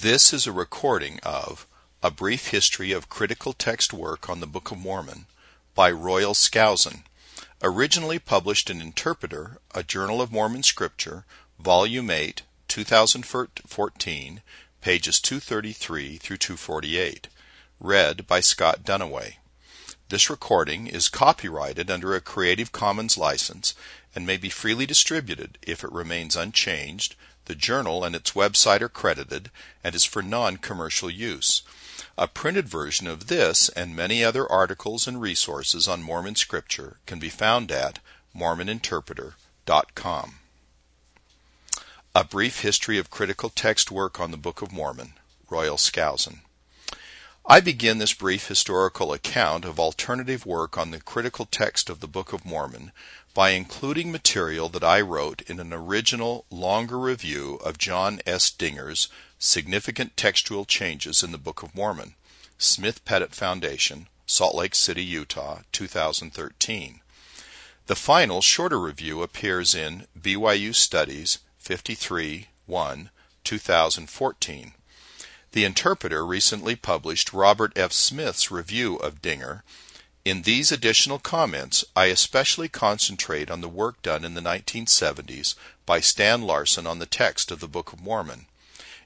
This is a recording of A Brief History of Critical Text Work on the Book of Mormon by Royal Skousen, originally published in Interpreter, a Journal of Mormon Scripture, Volume 8, 2014, pages 233 through 248, read by Scott Dunaway. This recording is copyrighted under a Creative Commons license and may be freely distributed if it remains unchanged. The journal and its website are credited and is for non-commercial use. A printed version of this and many other articles and resources on Mormon scripture can be found at mormoninterpreter.com. A Brief History of Critical Text Work on the Book of Mormon, Royal Skousen. I begin this brief historical account of alternative work on the critical text of the Book of Mormon by including material that I wrote in an original, longer review of John S. Dinger's Significant Textual Changes in the Book of Mormon, Smith Pettit Foundation, Salt Lake City, Utah, 2013. The final, shorter review appears in BYU Studies 53 1, 2014. The Interpreter recently published Robert F. Smith's review of Dinger. In these additional comments, I especially concentrate on the work done in the 1970s by Stan Larson on the text of the Book of Mormon.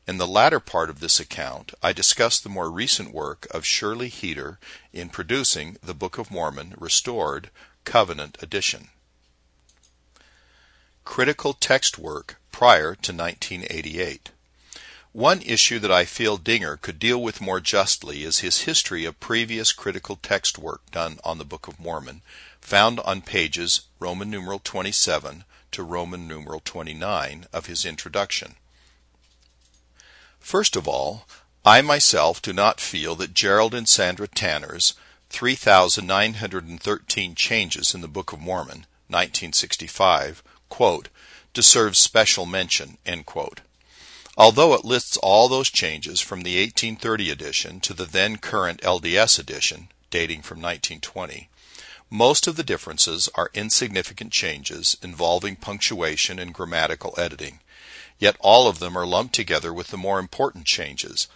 In the latter part of this account, I discuss the more recent work of Shirley Heater in producing the Book of Mormon Restored Covenant Edition. Critical text work prior to 1988. One issue that I feel Dinger could deal with more justly is his history of previous critical text work done on the Book of Mormon, found on pages Roman numeral 27 to Roman numeral 29 of his introduction. First of all, I myself do not feel that Gerald and Sandra Tanner's 3,913 changes in the Book of Mormon, 1965, quote, deserves special mention, end quote. Although it lists all those changes from the 1830 edition to the then current LDS edition, dating from 1920, most of the differences are insignificant changes involving punctuation and grammatical editing, yet all of them are lumped together with the more important changes.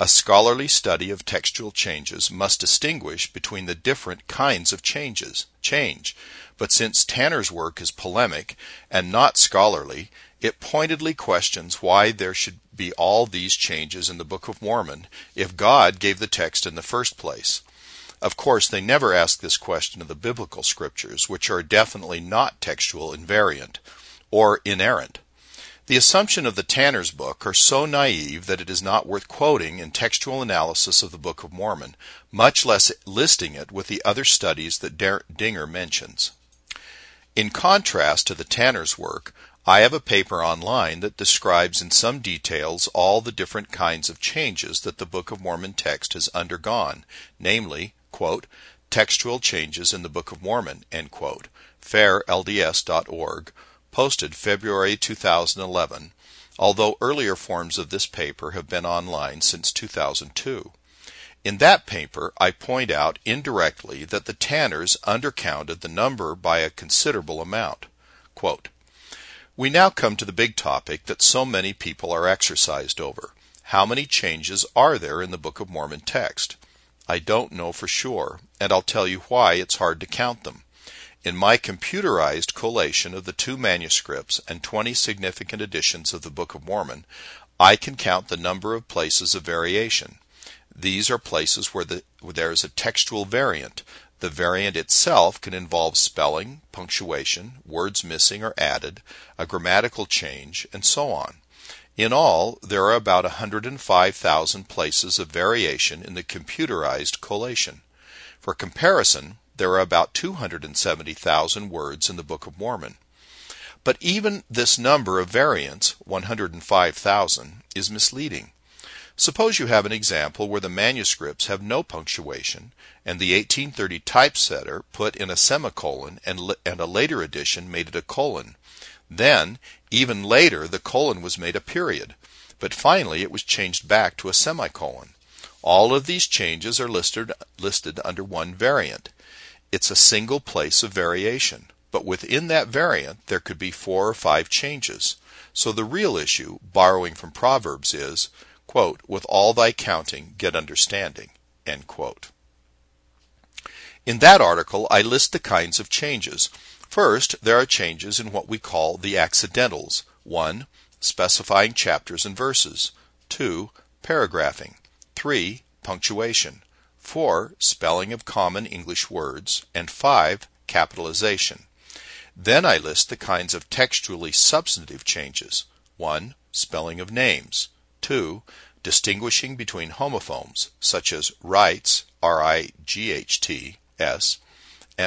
A scholarly study of textual changes must distinguish between the different kinds of changes, change, but since Tanner's work is polemic and not scholarly, it pointedly questions why there should be all these changes in the Book of Mormon if God gave the text in the first place. Of course, they never ask this question of the biblical scriptures, which are definitely not textual invariant or inerrant. The assumption of the Tanner's book are so naive that it is not worth quoting in textual analysis of the Book of Mormon, much less listing it with the other studies that Dinger mentions. In contrast to the Tanner's work, I have a paper online that describes in some details all the different kinds of changes that the Book of Mormon text has undergone, namely, quote, textual changes in the Book of Mormon, end quote, fairlds.org, posted February 2011, although earlier forms of this paper have been online since 2002. In that paper, I point out indirectly that the Tanners undercounted the number by a considerable amount. Quote, we now come to the big topic that so many people are exercised over. How many changes are there in the Book of Mormon text? I don't know for sure, and I'll tell you why it's hard to count them. In my computerized collation of the two manuscripts and 20 significant editions of the Book of Mormon, I can count the number of places of variation. These are places where, the, where there is a textual variant, the variant itself can involve spelling, punctuation, words missing or added, a grammatical change, and so on. In all, there are about 105,000 places of variation in the computerized collation. For comparison, there are about 270,000 words in the Book of Mormon. But even this number of variants, 105,000, is misleading. Suppose you have an example where the manuscripts have no punctuation, and the 1830 typesetter put in a semicolon and, and a later edition made it a colon. Then, even later, the colon was made a period, but finally it was changed back to a semicolon. All of these changes are listed, listed under one variant. It's a single place of variation, but within that variant there could be four or five changes. So the real issue, borrowing from Proverbs, is quote, with all thy counting get understanding, end quote. In that article, I list the kinds of changes. First, there are changes in what we call the accidentals. 1. Specifying chapters and verses. 2. Paragraphing. 3. Punctuation. 4. Spelling of common English words. And 5. Capitalization. Then I list the kinds of textually substantive changes. 1. Spelling of names. 2. Distinguishing between homophones, such as rights, R-I-G-H-T-S,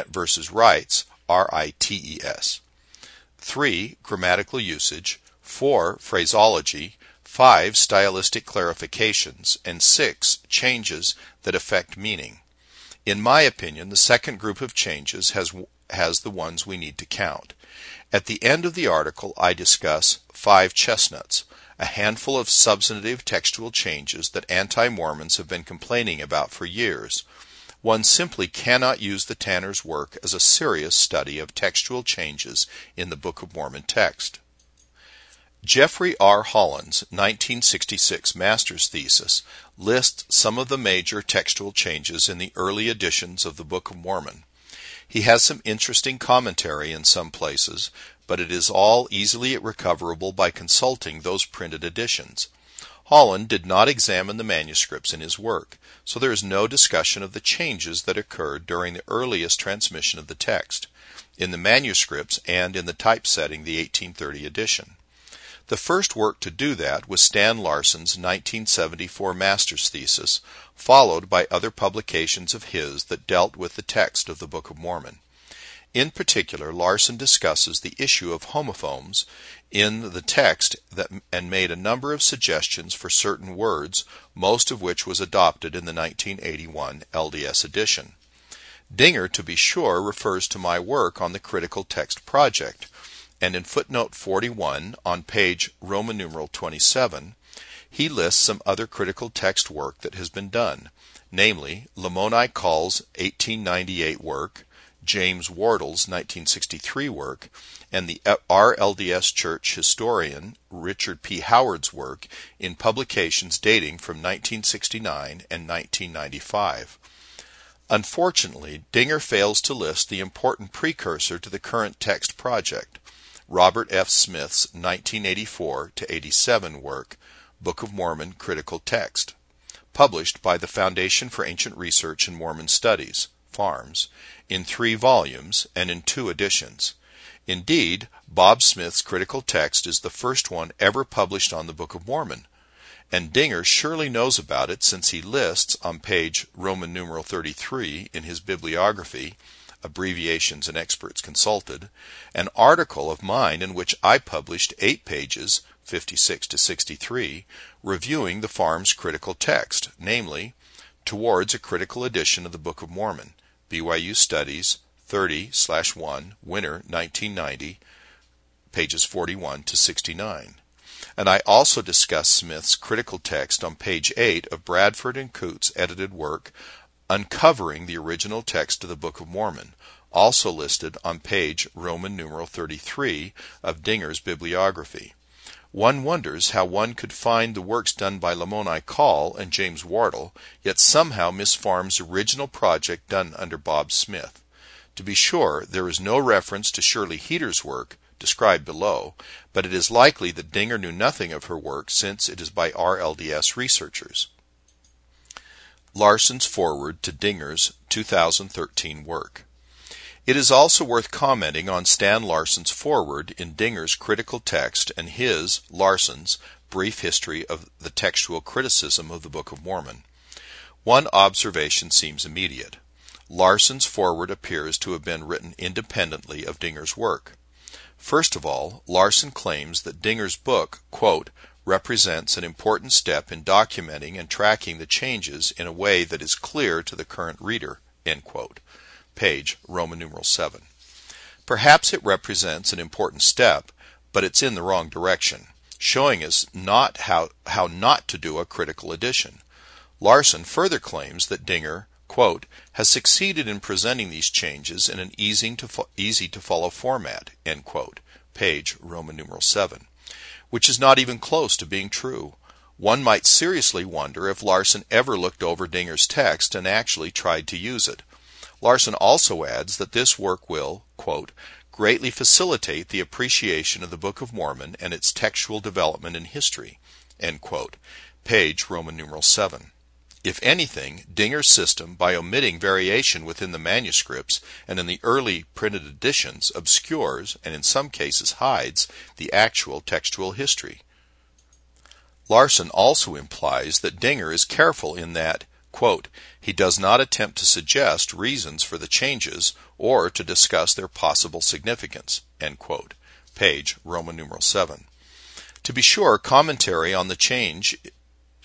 versus rights, R-I-T-E-S. 3. Grammatical usage. 4. Phraseology. 5. Stylistic clarifications. And 6. Changes that affect meaning. In my opinion, the second group of changes has, has the ones we need to count. At the end of the article, I discuss five chestnuts, a handful of substantive textual changes that anti Mormons have been complaining about for years. One simply cannot use the Tanner's work as a serious study of textual changes in the Book of Mormon text. Jeffrey R. Holland's 1966 master's thesis lists some of the major textual changes in the early editions of the Book of Mormon. He has some interesting commentary in some places, but it is all easily recoverable by consulting those printed editions. Holland did not examine the manuscripts in his work, so there is no discussion of the changes that occurred during the earliest transmission of the text, in the manuscripts and in the typesetting the 1830 edition. The first work to do that was Stan Larson's 1974 master's thesis, followed by other publications of his that dealt with the text of the Book of Mormon. In particular, Larson discusses the issue of homophones in the text that, and made a number of suggestions for certain words, most of which was adopted in the 1981 LDS edition. Dinger, to be sure, refers to my work on the Critical Text Project, and in footnote 41 on page Roman numeral 27, he lists some other critical text work that has been done, namely Lamoni Call's 1898 work, James Wardle's 1963 work, and the RLDS Church historian Richard P. Howard's work in publications dating from 1969 and 1995. Unfortunately, Dinger fails to list the important precursor to the current text project, Robert F. Smith's 1984 87 work, Book of Mormon Critical Text, published by the Foundation for Ancient Research and Mormon Studies, FARMS, in three volumes and in two editions. Indeed, Bob Smith's critical text is the first one ever published on the Book of Mormon, and Dinger surely knows about it since he lists on page Roman numeral 33 in his bibliography abbreviations and experts consulted, an article of mine in which I published eight pages, 56 to 63, reviewing the FARMS critical text, namely, Towards a Critical Edition of the Book of Mormon, BYU Studies 30 1, Winter 1990, pages 41 to 69. And I also discuss Smith's critical text on page 8 of Bradford and Coutts' edited work uncovering the original text of the Book of Mormon, also listed on page Roman numeral 33 of Dinger's bibliography. One wonders how one could find the works done by Lamoni Call and James Wardle, yet somehow miss FARMS original project done under Bob Smith. To be sure, there is no reference to Shirley Heater's work, described below, but it is likely that Dinger knew nothing of her work since it is by RLDS researchers. Larson's foreword to Dinger's 2013 work. It is also worth commenting on Stan Larson's foreword in Dinger's critical text and his, Larson's, brief history of the textual criticism of the Book of Mormon. One observation seems immediate. Larson's foreword appears to have been written independently of Dinger's work. First of all, Larson claims that Dinger's book, quote, represents an important step in documenting and tracking the changes in a way that is clear to the current reader. Page Roman numeral 7. Perhaps it represents an important step, but it's in the wrong direction, showing us not how, how not to do a critical edition. Larson further claims that Dinger, quote, has succeeded in presenting these changes in an easy to, fo- easy to follow format, end quote, page Roman numeral 7 which is not even close to being true. one might seriously wonder if Larson ever looked over Dinger's text and actually tried to use it. Larson also adds that this work will, quote, greatly facilitate the appreciation of the Book of Mormon and its textual development in history, page Roman numeral 7. If anything, Dinger's system, by omitting variation within the manuscripts and in the early printed editions, obscures, and in some cases hides, the actual textual history. Larson also implies that Dinger is careful in that, quote, he does not attempt to suggest reasons for the changes or to discuss their possible significance, quote, page Roman numeral 7. To be sure, commentary on the change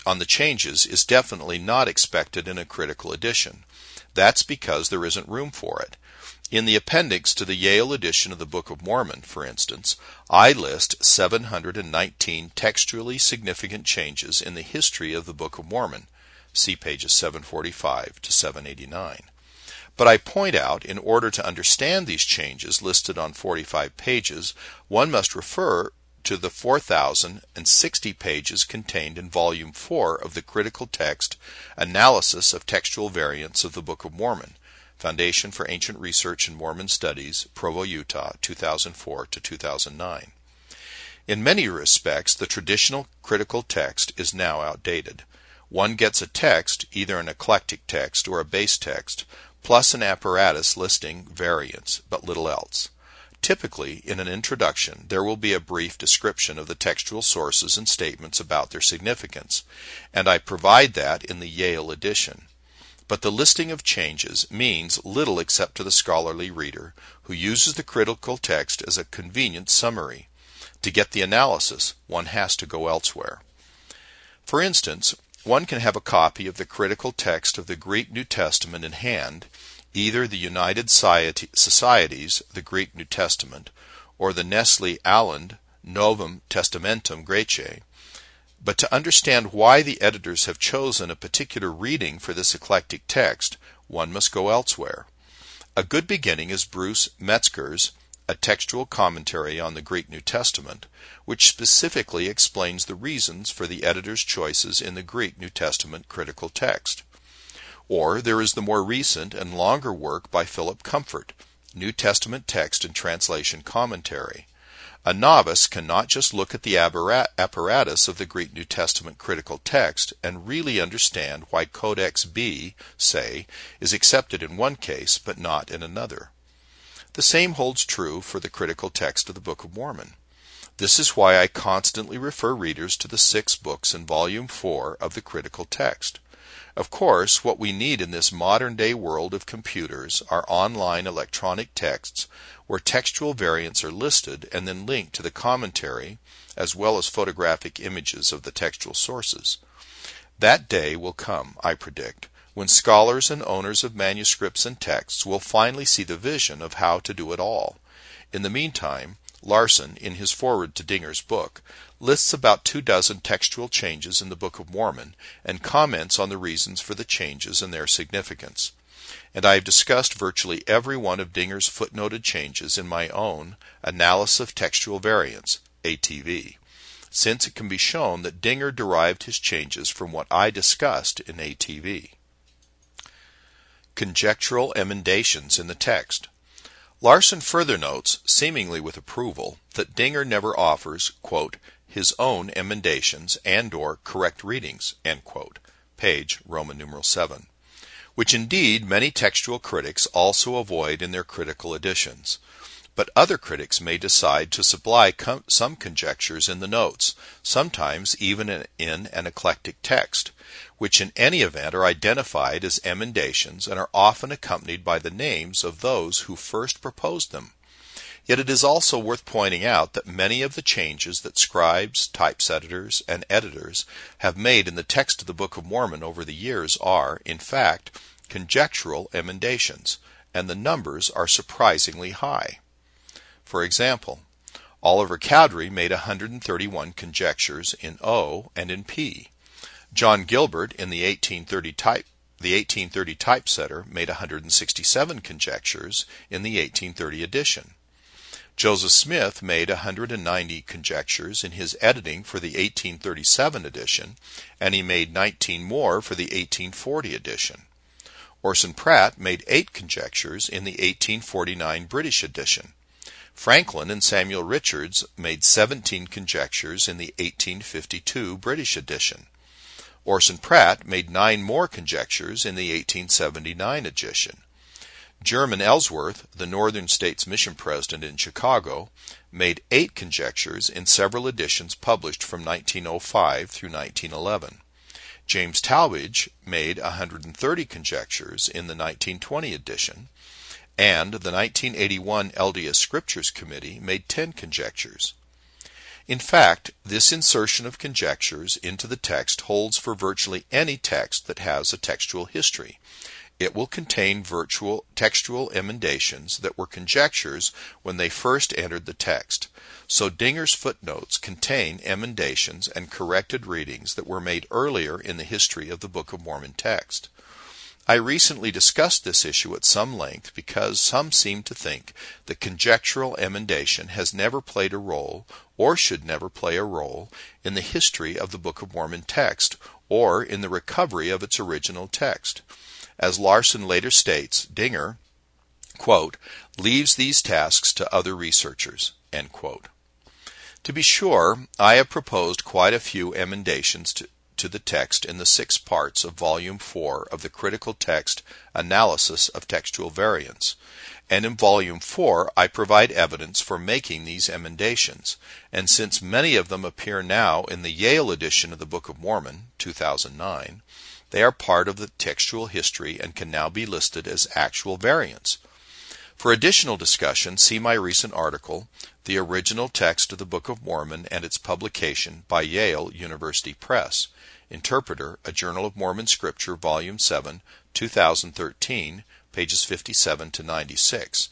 on the changes is definitely not expected in a critical edition. That's because there isn't room for it. In the appendix to the Yale edition of the Book of Mormon, for instance, I list 719 textually significant changes in the history of the Book of Mormon. See pages 745 to 789. But I point out, in order to understand these changes listed on 45 pages, one must refer to the 4,060 pages contained in Volume 4 of the Critical Text Analysis of Textual Variants of the Book of Mormon, Foundation for Ancient Research in Mormon Studies, Provo, Utah, 2004 to 2009. In many respects, the traditional critical text is now outdated. One gets a text, either an eclectic text or a base text, plus an apparatus listing variants, but little else. Typically, in an introduction, there will be a brief description of the textual sources and statements about their significance, and I provide that in the Yale edition. But the listing of changes means little except to the scholarly reader, who uses the critical text as a convenient summary. To get the analysis, one has to go elsewhere. For instance, one can have a copy of the critical text of the Greek New Testament in hand either the United Societies, the Greek New Testament, or the Nestle Aland Novum Testamentum Graece, but to understand why the editors have chosen a particular reading for this eclectic text, one must go elsewhere. A good beginning is Bruce Metzger's A Textual Commentary on the Greek New Testament, which specifically explains the reasons for the editor's choices in the Greek New Testament critical text. Or there is the more recent and longer work by Philip Comfort, New Testament Text and Translation Commentary. A novice cannot just look at the apparatus of the Greek New Testament critical text and really understand why Codex B, say, is accepted in one case but not in another. The same holds true for the critical text of the Book of Mormon. This is why I constantly refer readers to the six books in Volume 4 of the critical text. Of course, what we need in this modern day world of computers are online electronic texts where textual variants are listed and then linked to the commentary as well as photographic images of the textual sources. That day will come, I predict, when scholars and owners of manuscripts and texts will finally see the vision of how to do it all. In the meantime, Larson, in his foreword to Dinger's book, lists about two dozen textual changes in the Book of Mormon and comments on the reasons for the changes and their significance. And I have discussed virtually every one of Dinger's footnoted changes in my own Analysis of Textual Variants, ATV, since it can be shown that Dinger derived his changes from what I discussed in ATV. Conjectural emendations in the text. Larson further notes, seemingly with approval, that Dinger never offers, quote, his own emendations and or correct readings, page Roman numeral 7, which indeed many textual critics also avoid in their critical editions. But other critics may decide to supply some conjectures in the notes, sometimes even in, in an eclectic text, which in any event are identified as emendations and are often accompanied by the names of those who first proposed them. Yet it is also worth pointing out that many of the changes that scribes, typesetters, and editors have made in the text of the Book of Mormon over the years are, in fact, conjectural emendations, and the numbers are surprisingly high. For example, Oliver Cowdery made 131 conjectures in O and in P. John Gilbert in the 1830 type the 1830 typesetter made 167 conjectures in the 1830 edition. Joseph Smith made 190 conjectures in his editing for the 1837 edition, and he made 19 more for the 1840 edition. Orson Pratt made eight conjectures in the 1849 British edition. Franklin and Samuel Richards made 17 conjectures in the 1852 British edition. Orson Pratt made nine more conjectures in the 1879 edition. German Ellsworth, the Northern States Mission President in Chicago, made eight conjectures in several editions published from 1905 through 1911. James Talmage made 130 conjectures in the 1920 edition, and the 1981 LDS Scriptures Committee made 10 conjectures. In fact, this insertion of conjectures into the text holds for virtually any text that has a textual history. It will contain virtual textual emendations that were conjectures when they first entered the text. So Dinger's footnotes contain emendations and corrected readings that were made earlier in the history of the Book of Mormon text. I recently discussed this issue at some length because some seem to think that conjectural emendation has never played a role, or should never play a role, in the history of the Book of Mormon text, or in the recovery of its original text. As Larson later states, Dinger, quote, leaves these tasks to other researchers. To be sure, I have proposed quite a few emendations to, to the text in the six parts of Volume 4 of the Critical Text Analysis of Textual Variants. And in Volume 4 I provide evidence for making these emendations, and since many of them appear now in the Yale edition of the Book of Mormon, 2009, they are part of the textual history and can now be listed as actual variants. For additional discussion, see my recent article, The Original Text of the Book of Mormon and Its Publication by Yale University Press. Interpreter, A Journal of Mormon Scripture, Volume 7, 2013, pages 57 to 96.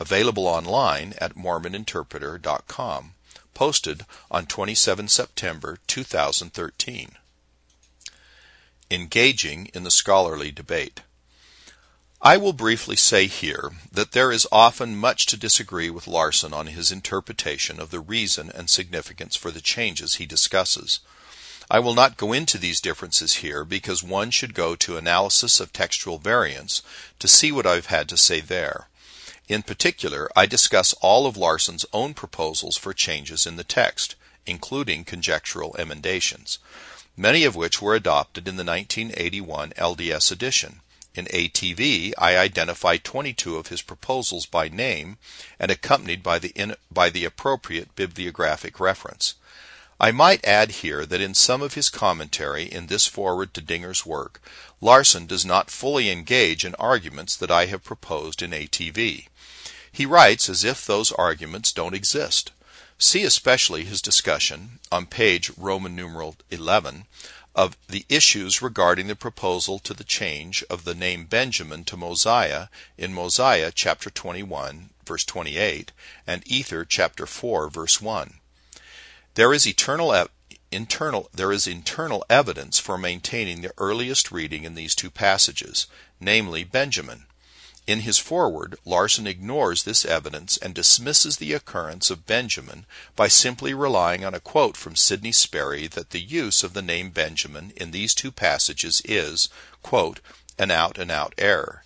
Available online at mormoninterpreter.com. Posted on 27 September 2013. Engaging in the scholarly debate. I will briefly say here that there is often much to disagree with Larson on his interpretation of the reason and significance for the changes he discusses. I will not go into these differences here because one should go to analysis of textual variants to see what I've had to say there. In particular, I discuss all of Larson's own proposals for changes in the text, including conjectural emendations, many of which were adopted in the 1981 LDS edition. In ATV, I identify 22 of his proposals by name and accompanied by the, in, by the appropriate bibliographic reference. I might add here that in some of his commentary in this forward to Dinger's work, Larson does not fully engage in arguments that I have proposed in ATV. He writes as if those arguments don't exist. See especially his discussion, on page Roman numeral 11, of the issues regarding the proposal to the change of the name Benjamin to Mosiah in Mosiah chapter 21 verse 28 and Ether chapter 4 verse 1. There is eternal internal there is internal evidence for maintaining the earliest reading in these two passages, namely Benjamin. In his foreword, Larson ignores this evidence and dismisses the occurrence of Benjamin by simply relying on a quote from Sidney Sperry that the use of the name Benjamin in these two passages is, quote, an out and out error,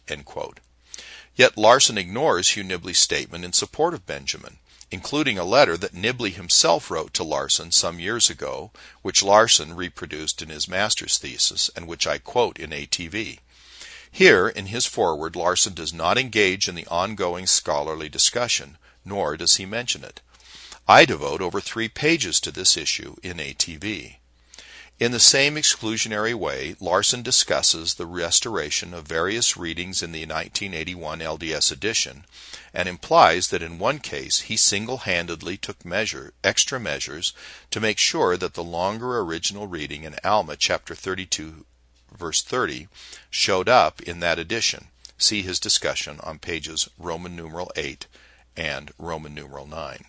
Yet Larson ignores Hugh Nibley's statement in support of Benjamin including a letter that Nibley himself wrote to Larson some years ago, which Larson reproduced in his master's thesis, and which I quote in ATV. Here, in his foreword, Larson does not engage in the ongoing scholarly discussion, nor does he mention it. I devote over three pages to this issue in ATV. In the same exclusionary way, Larson discusses the restoration of various readings in the 1981 LDS edition and implies that in one case he single-handedly took measure, extra measures to make sure that the longer original reading in Alma chapter 32 verse 30 showed up in that edition. See his discussion on pages Roman numeral 8 and Roman numeral 9.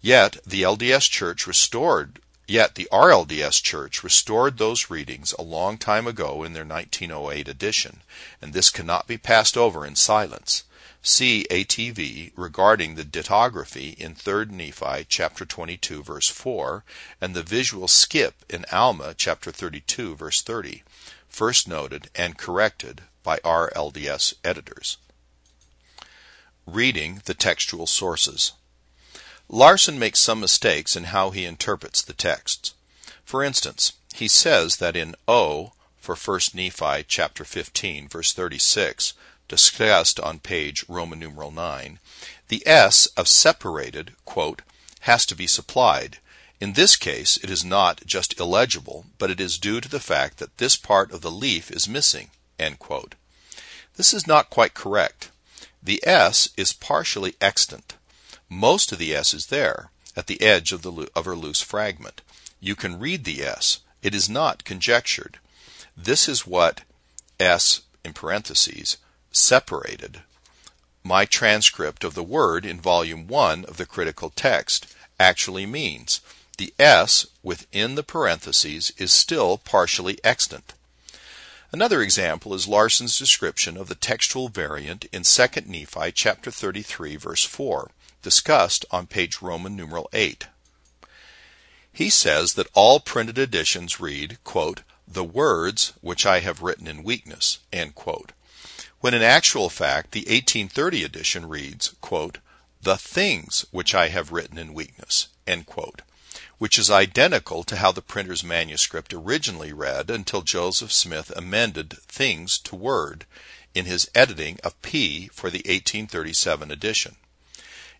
Yet the LDS Church restored Yet the RLDS Church restored those readings a long time ago in their 1908 edition, and this cannot be passed over in silence. See ATV regarding the dittography in 3 Nephi chapter 22 verse 4 and the visual skip in Alma chapter 32 verse 30, first noted and corrected by RLDS editors. Reading the textual sources. Larson makes some mistakes in how he interprets the texts. For instance, he says that in O for 1 Nephi chapter 15 verse 36, discussed on page Roman numeral 9, the S of separated, quote, has to be supplied. In this case, it is not just illegible, but it is due to the fact that this part of the leaf is missing, end quote. This is not quite correct. The S is partially extant. Most of the S is there, at the edge of, the, of her loose fragment. You can read the S. It is not conjectured. This is what S, in parentheses, separated, my transcript of the word in volume 1 of the critical text, actually means. The S within the parentheses is still partially extant. Another example is Larson's description of the textual variant in 2 Nephi chapter 33 verse 4, discussed on page Roman numeral 8. He says that all printed editions read, quote, the words which I have written in weakness, when in actual fact the 1830 edition reads, quote, the things which I have written in weakness, which is identical to how the printer's manuscript originally read until Joseph Smith amended things to word in his editing of P for the 1837 edition.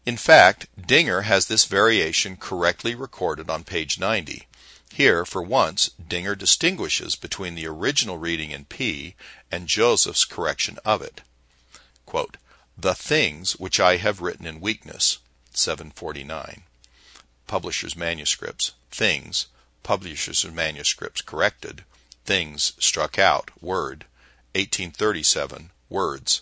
In fact, Dinger has this variation correctly recorded on page 90. Here, for once, Dinger distinguishes between the original reading in P and Joseph's correction of it. Quote, the things which I have written in weakness, 749 publisher's manuscripts, things, publisher's manuscripts corrected, things struck out, word, 1837, words.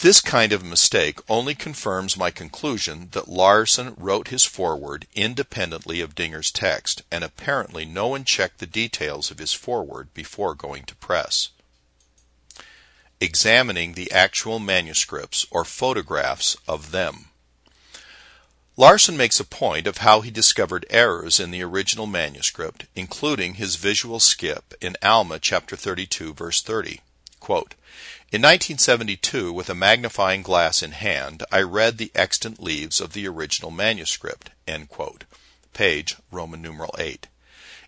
This kind of mistake only confirms my conclusion that Larson wrote his foreword independently of Dinger's text, and apparently no one checked the details of his foreword before going to press. Examining the actual manuscripts or photographs of them. Larson makes a point of how he discovered errors in the original manuscript, including his visual skip in Alma chapter 32 verse 30. Quote, in 1972, with a magnifying glass in hand, I read the extant leaves of the original manuscript. Page Roman numeral 8.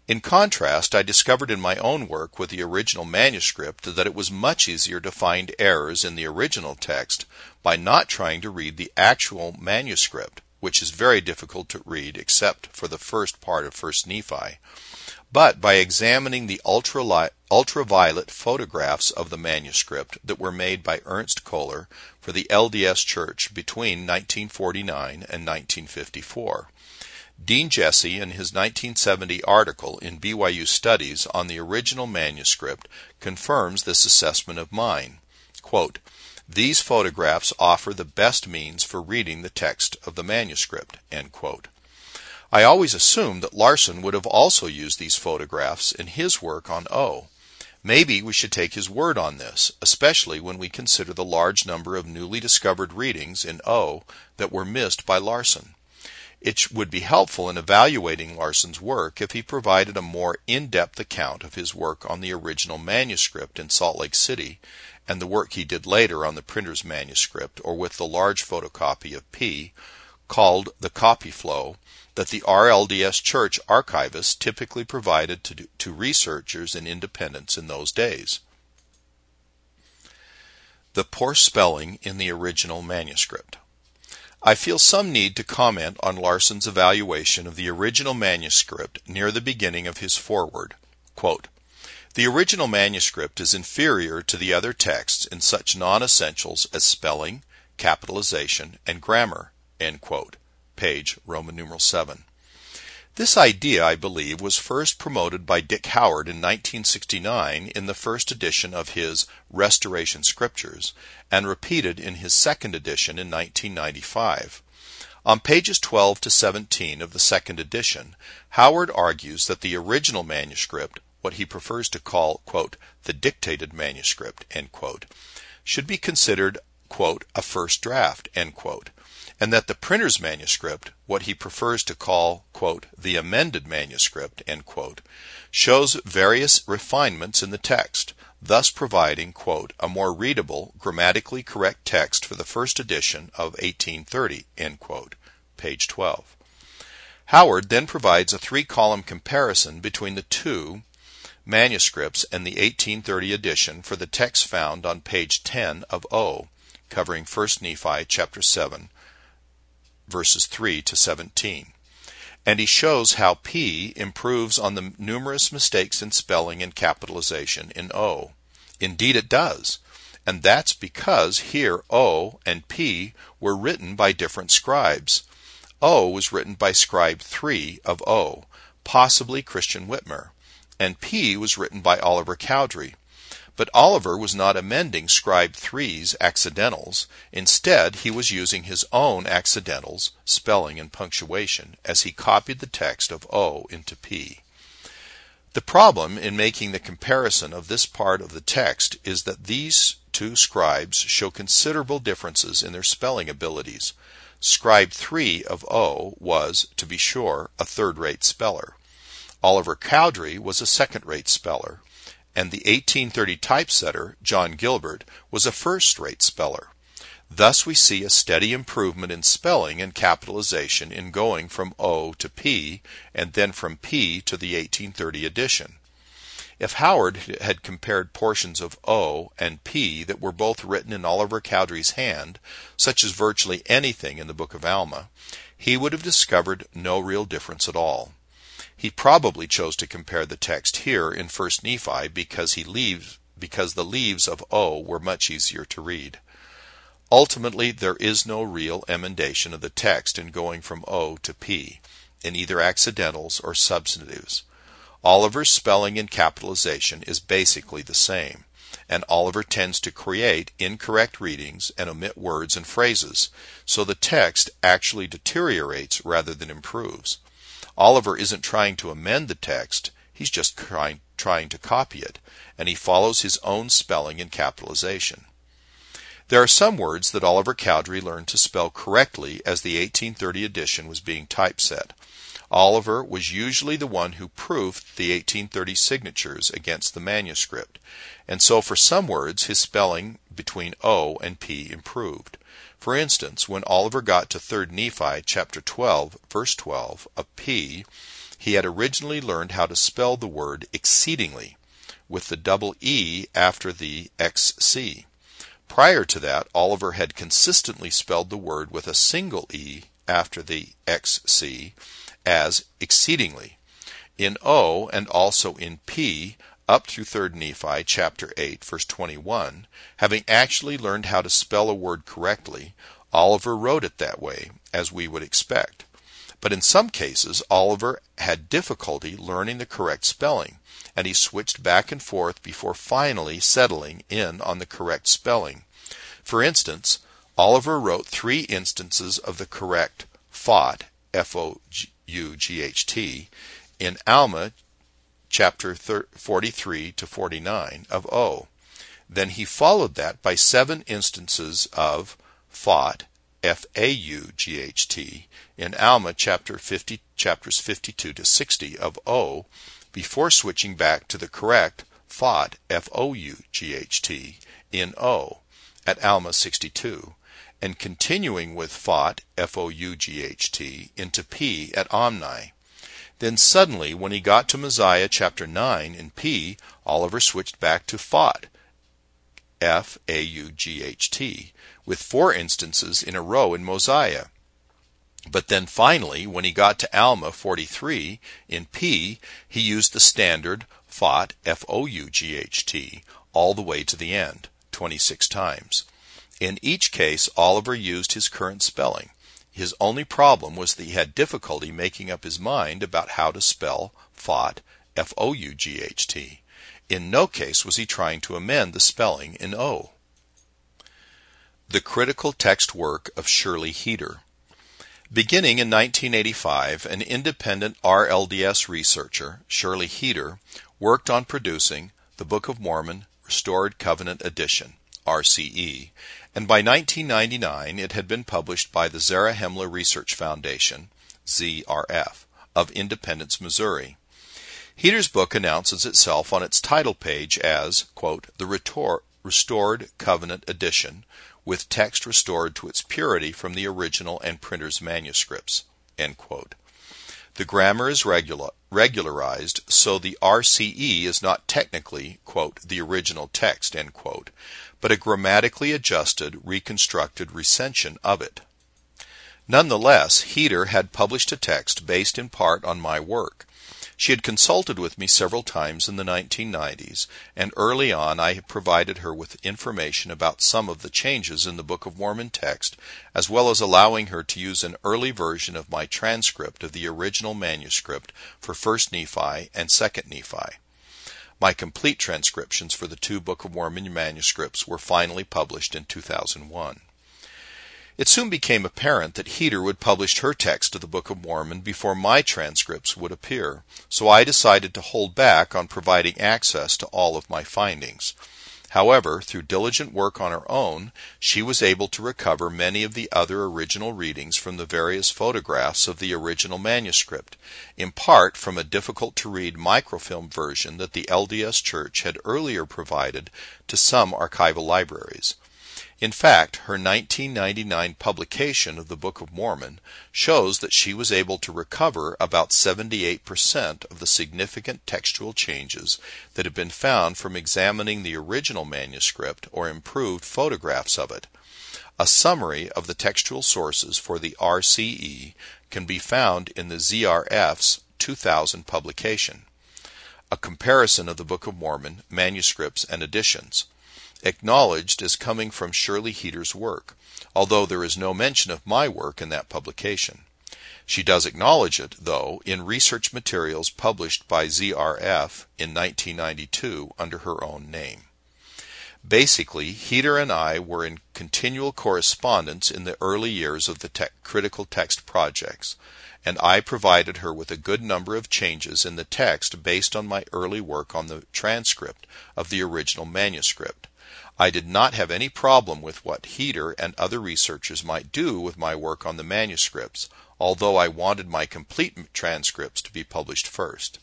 In contrast, I discovered in my own work with the original manuscript that it was much easier to find errors in the original text by not trying to read the actual manuscript which is very difficult to read except for the first part of 1 Nephi, but by examining the ultraviolet photographs of the manuscript that were made by Ernst Koehler for the LDS Church between 1949 and 1954. Dean Jessee, in his 1970 article in BYU Studies on the original manuscript, confirms this assessment of mine. Quote, these photographs offer the best means for reading the text of the manuscript. I always assumed that Larson would have also used these photographs in his work on O. Maybe we should take his word on this, especially when we consider the large number of newly discovered readings in O that were missed by Larson. It would be helpful in evaluating Larson's work if he provided a more in depth account of his work on the original manuscript in Salt Lake City and the work he did later on the printer's manuscript or with the large photocopy of P, called the copy flow, that the RLDS Church archivists typically provided to, to researchers and independents in those days. The poor spelling in the original manuscript. I feel some need to comment on Larson's evaluation of the original manuscript near the beginning of his foreword. Quote, the original manuscript is inferior to the other texts in such non-essentials as spelling, capitalization, and grammar. Page Roman numeral 7. This idea, I believe, was first promoted by Dick Howard in 1969 in the first edition of his Restoration Scriptures, and repeated in his second edition in 1995. On pages 12 to 17 of the second edition, Howard argues that the original manuscript what he prefers to call, quote, the dictated manuscript, quote, should be considered, quote, a first draft, and that the printer's manuscript, what he prefers to call, quote, the amended manuscript, quote, shows various refinements in the text, thus providing, quote, a more readable, grammatically correct text for the first edition of 1830, end quote, page 12. Howard then provides a three column comparison between the two manuscripts and the 1830 edition for the text found on page 10 of O, covering 1 Nephi chapter 7, verses 3 to 17. And he shows how P improves on the numerous mistakes in spelling and capitalization in O. Indeed, it does. And that's because here O and P were written by different scribes. O was written by scribe 3 of O, possibly Christian Whitmer, and P was written by Oliver Cowdery. But Oliver was not amending scribe 3's accidentals. Instead, he was using his own accidentals, spelling and punctuation, as he copied the text of O into P. The problem in making the comparison of this part of the text is that these two scribes show considerable differences in their spelling abilities. Scribe 3 of O was, to be sure, a third rate speller. Oliver Cowdery was a second rate speller, and the 1830 typesetter, John Gilbert, was a first rate speller. Thus we see a steady improvement in spelling and capitalization in going from O to P, and then from P to the 1830 edition. If Howard had compared portions of O and P that were both written in Oliver Cowdery's hand, such as virtually anything in the Book of Alma, he would have discovered no real difference at all. He probably chose to compare the text here in 1 Nephi because he leaves because the leaves of O were much easier to read. Ultimately, there is no real emendation of the text in going from O to P, in either accidentals or substantives. Oliver's spelling and capitalization is basically the same, and Oliver tends to create incorrect readings and omit words and phrases, so the text actually deteriorates rather than improves. Oliver isn't trying to amend the text, he's just trying, trying to copy it, and he follows his own spelling and capitalization. There are some words that Oliver Cowdery learned to spell correctly as the 1830 edition was being typeset. Oliver was usually the one who proofed the 1830 signatures against the manuscript, and so for some words his spelling between O and P improved. For instance, when Oliver got to 3 Nephi chapter 12, verse 12 a P, he had originally learned how to spell the word exceedingly with the double E after the XC. Prior to that, Oliver had consistently spelled the word with a single E after the XC as exceedingly. In O and also in P, up through 3 Nephi chapter 8 verse 21, having actually learned how to spell a word correctly, Oliver wrote it that way, as we would expect. But in some cases, Oliver had difficulty learning the correct spelling, and he switched back and forth before finally settling in on the correct spelling. For instance, Oliver wrote three instances of the correct fought, F O U G H T, in Alma chapter 43 to 49 of O. Then he followed that by seven instances of fought, F A U G H T, in Alma chapter 50, chapters 52 to 60 of O, before switching back to the correct fought, F O U G H T, in O, at Alma 62 and continuing with fought, F-O-U-G-H-T, into P at Omni. Then suddenly, when he got to Mosiah chapter 9 in P, Oliver switched back to fought, F-A-U-G-H-T, with four instances in a row in Mosiah. But then finally, when he got to Alma 43 in P, he used the standard fought, F-O-U-G-H-T, all the way to the end, 26 times. In each case, Oliver used his current spelling. His only problem was that he had difficulty making up his mind about how to spell fought, F O U G H T. In no case was he trying to amend the spelling in O. The critical text work of Shirley Heater. Beginning in 1985, an independent RLDS researcher, Shirley Heater, worked on producing the Book of Mormon Restored Covenant Edition, RCE, and by 1999 it had been published by the Zarahemla Research Foundation, ZRF, of Independence, Missouri. Heater's book announces itself on its title page as, quote, the Retor- Restored Covenant Edition, with text restored to its purity from the original and printer's manuscripts. The grammar is regular, regularized, so the RCE is not technically, quote, the original text, quote, but a grammatically adjusted, reconstructed recension of it. Nonetheless, Heater had published a text based in part on my work, she had consulted with me several times in the 1990s, and early on I had provided her with information about some of the changes in the Book of Mormon text, as well as allowing her to use an early version of my transcript of the original manuscript for 1st Nephi and 2nd Nephi. My complete transcriptions for the two Book of Mormon manuscripts were finally published in 2001. It soon became apparent that Heater would publish her text of the Book of Mormon before my transcripts would appear, so I decided to hold back on providing access to all of my findings. However, through diligent work on her own, she was able to recover many of the other original readings from the various photographs of the original manuscript, in part from a difficult to read microfilm version that the LDS Church had earlier provided to some archival libraries. In fact, her 1999 publication of the Book of Mormon shows that she was able to recover about 78% of the significant textual changes that have been found from examining the original manuscript or improved photographs of it. A summary of the textual sources for the RCE can be found in the ZRF's 2000 publication. A comparison of the Book of Mormon manuscripts and editions acknowledged as coming from Shirley Heater's work, although there is no mention of my work in that publication. She does acknowledge it, though, in research materials published by ZRF in 1992 under her own name. Basically, Heater and I were in continual correspondence in the early years of the te- critical text projects, and I provided her with a good number of changes in the text based on my early work on the transcript of the original manuscript. I did not have any problem with what Heater and other researchers might do with my work on the manuscripts, although I wanted my complete transcripts to be published first.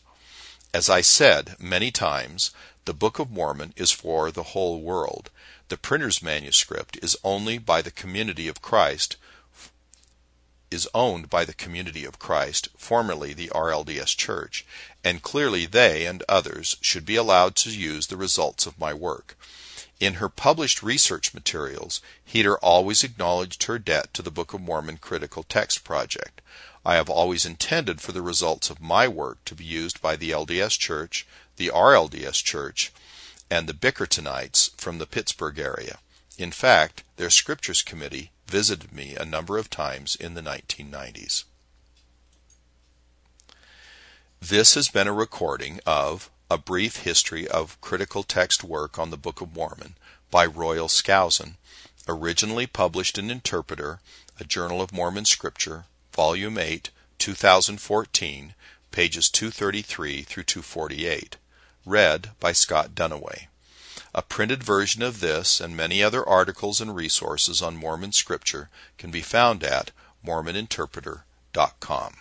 As I said many times, the Book of Mormon is for the whole world. The printer's manuscript is only by the community of Christ is owned by the community of Christ, formerly the RLDS Church, and clearly they and others should be allowed to use the results of my work. In her published research materials, Heater always acknowledged her debt to the Book of Mormon Critical Text Project. I have always intended for the results of my work to be used by the LDS Church, the RLDS Church, and the Bickertonites from the Pittsburgh area. In fact, their Scriptures Committee visited me a number of times in the 1990s. This has been a recording of a Brief History of Critical Text Work on the Book of Mormon by Royal Skousen, originally published in Interpreter, a Journal of Mormon Scripture, Volume 8, 2014, pages 233 through 248. Read by Scott Dunaway. A printed version of this and many other articles and resources on Mormon Scripture can be found at mormoninterpreter.com.